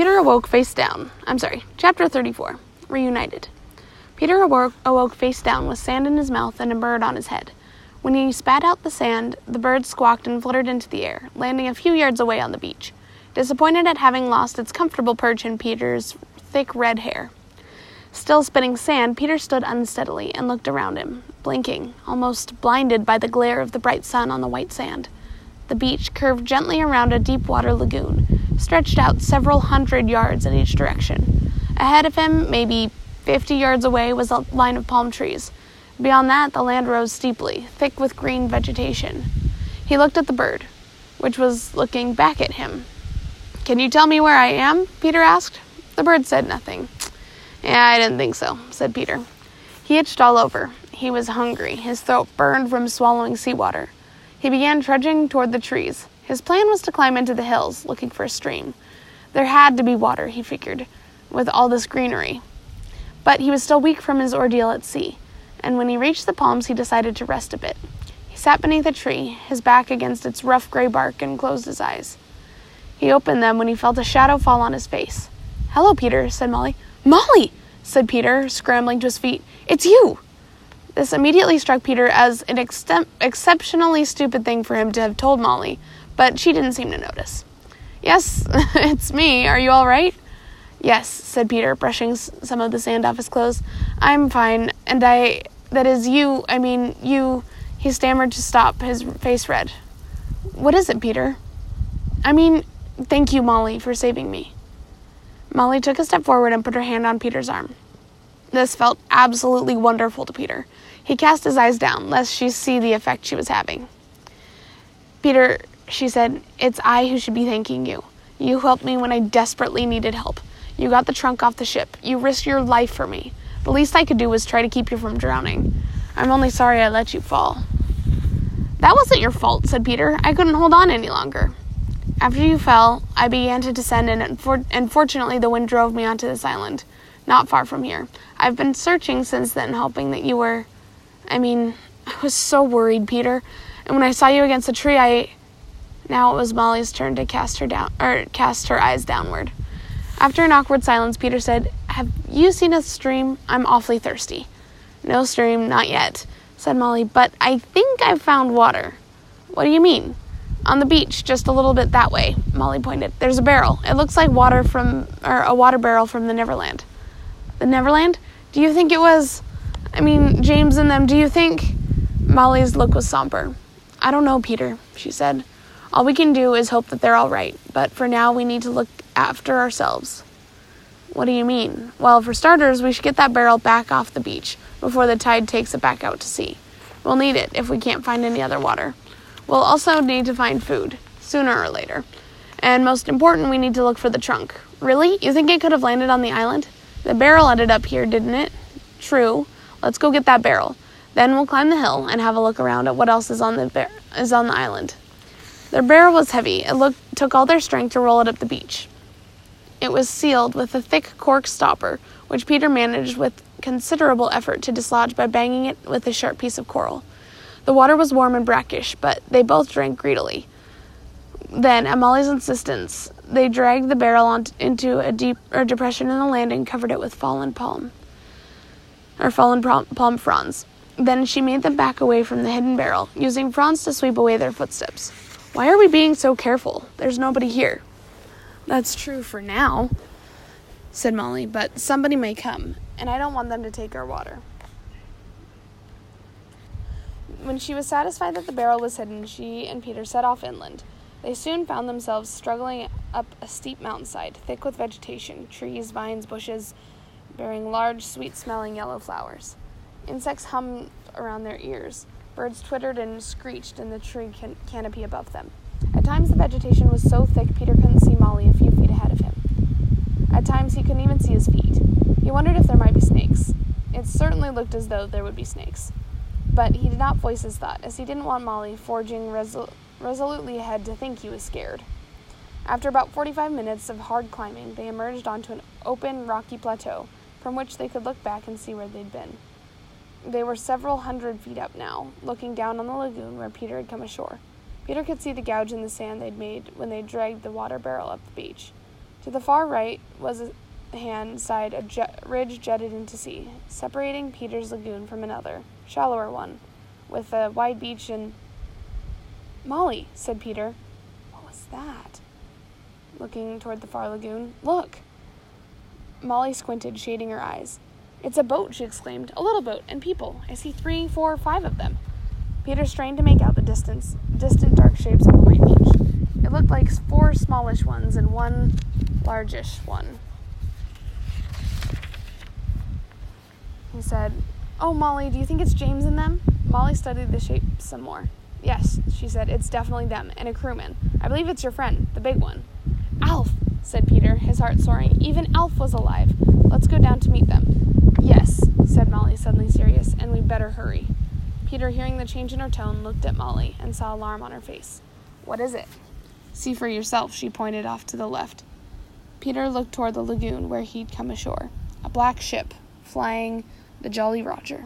Peter awoke face down. I'm sorry, chapter 34 Reunited. Peter awoke, awoke face down with sand in his mouth and a bird on his head. When he spat out the sand, the bird squawked and fluttered into the air, landing a few yards away on the beach, disappointed at having lost its comfortable perch in Peter's thick red hair. Still spitting sand, Peter stood unsteadily and looked around him, blinking, almost blinded by the glare of the bright sun on the white sand. The beach curved gently around a deep water lagoon, stretched out several hundred yards in each direction. Ahead of him, maybe fifty yards away, was a line of palm trees. Beyond that, the land rose steeply, thick with green vegetation. He looked at the bird, which was looking back at him. Can you tell me where I am? Peter asked. The bird said nothing. Yeah, I didn't think so, said Peter. He itched all over. He was hungry. His throat burned from swallowing seawater. He began trudging toward the trees. His plan was to climb into the hills, looking for a stream. There had to be water, he figured, with all this greenery. But he was still weak from his ordeal at sea and when he reached the palms, he decided to rest a bit. He sat beneath a tree, his back against its rough gray bark, and closed his eyes. He opened them when he felt a shadow fall on his face. Hello, Peter, said Molly. Molly, said Peter, scrambling to his feet. It's you! This immediately struck Peter as an ex- exceptionally stupid thing for him to have told Molly, but she didn't seem to notice. Yes, it's me. Are you all right? Yes, said Peter, brushing some of the sand off his clothes. I'm fine, and I. That is, you. I mean, you. He stammered to stop, his face red. What is it, Peter? I mean, thank you, Molly, for saving me. Molly took a step forward and put her hand on Peter's arm. This felt absolutely wonderful to Peter. He cast his eyes down, lest she see the effect she was having. Peter, she said, it's I who should be thanking you. You helped me when I desperately needed help. You got the trunk off the ship. You risked your life for me. The least I could do was try to keep you from drowning. I'm only sorry I let you fall. That wasn't your fault, said Peter. I couldn't hold on any longer. After you fell, I began to descend, and, for- and fortunately, the wind drove me onto this island, not far from here. I've been searching since then, hoping that you were. I mean, I was so worried, Peter. And when I saw you against the tree, I. Now it was Molly's turn to cast her down, or cast her eyes downward. After an awkward silence, Peter said, Have you seen a stream? I'm awfully thirsty. No stream, not yet, said Molly, but I think I've found water. What do you mean? On the beach, just a little bit that way, Molly pointed. There's a barrel. It looks like water from, or a water barrel from the Neverland. The Neverland? Do you think it was, I mean, James and them, do you think? Molly's look was somber. I don't know, Peter, she said. All we can do is hope that they're all right, but for now we need to look after ourselves. What do you mean? Well, for starters, we should get that barrel back off the beach before the tide takes it back out to sea. We'll need it if we can't find any other water. We'll also need to find food, sooner or later. And most important, we need to look for the trunk. Really? You think it could have landed on the island? The barrel ended up here, didn't it? True. Let's go get that barrel. Then we'll climb the hill and have a look around at what else is on the bar- is on the island. Their barrel was heavy. It looked, took all their strength to roll it up the beach. It was sealed with a thick cork stopper, which Peter managed with considerable effort to dislodge by banging it with a sharp piece of coral. The water was warm and brackish, but they both drank greedily. Then, at Molly's insistence, they dragged the barrel on t- into a deep or depression in the land and covered it with fallen palm or fallen palm, palm fronds. Then she made them back away from the hidden barrel, using fronds to sweep away their footsteps. Why are we being so careful? There's nobody here. That's true for now, said Molly, but somebody may come, and I don't want them to take our water. When she was satisfied that the barrel was hidden, she and Peter set off inland. They soon found themselves struggling up a steep mountainside, thick with vegetation, trees, vines, bushes, bearing large, sweet smelling yellow flowers. Insects hummed around their ears. Birds twittered and screeched in the tree can- canopy above them. At times, the vegetation was so thick Peter couldn't see Molly a few feet ahead of him. At times, he couldn't even see his feet. He wondered if there might be snakes. It certainly looked as though there would be snakes. But he did not voice his thought, as he didn't want Molly, forging resol- resolutely ahead, to think he was scared. After about 45 minutes of hard climbing, they emerged onto an open, rocky plateau, from which they could look back and see where they'd been. They were several hundred feet up now, looking down on the lagoon where Peter had come ashore. Peter could see the gouge in the sand they'd made when they dragged the water barrel up the beach. To the far right was a hand side a jet, ridge jutted into sea, separating Peter's lagoon from another, shallower one, with a wide beach and Molly, said Peter. What was that? Looking toward the far lagoon. Look! Molly squinted, shading her eyes. It's a boat, she exclaimed. A little boat, and people. I see three, four, five of them. Peter strained to make out the distance, distant dark shapes on the white beach. It looked like four smallish ones and one largish one. He said, Oh, Molly, do you think it's James and them? Molly studied the shape some more. Yes, she said, it's definitely them, and a crewman. I believe it's your friend, the big one. Alf, said Peter, his heart soaring. Even Alf was alive. Let's go down to meet them. Yes, said Molly, suddenly serious, and we'd better hurry. Peter, hearing the change in her tone, looked at Molly and saw alarm on her face. What is it? See for yourself, she pointed off to the left. Peter looked toward the lagoon where he'd come ashore. A black ship, flying the Jolly Roger.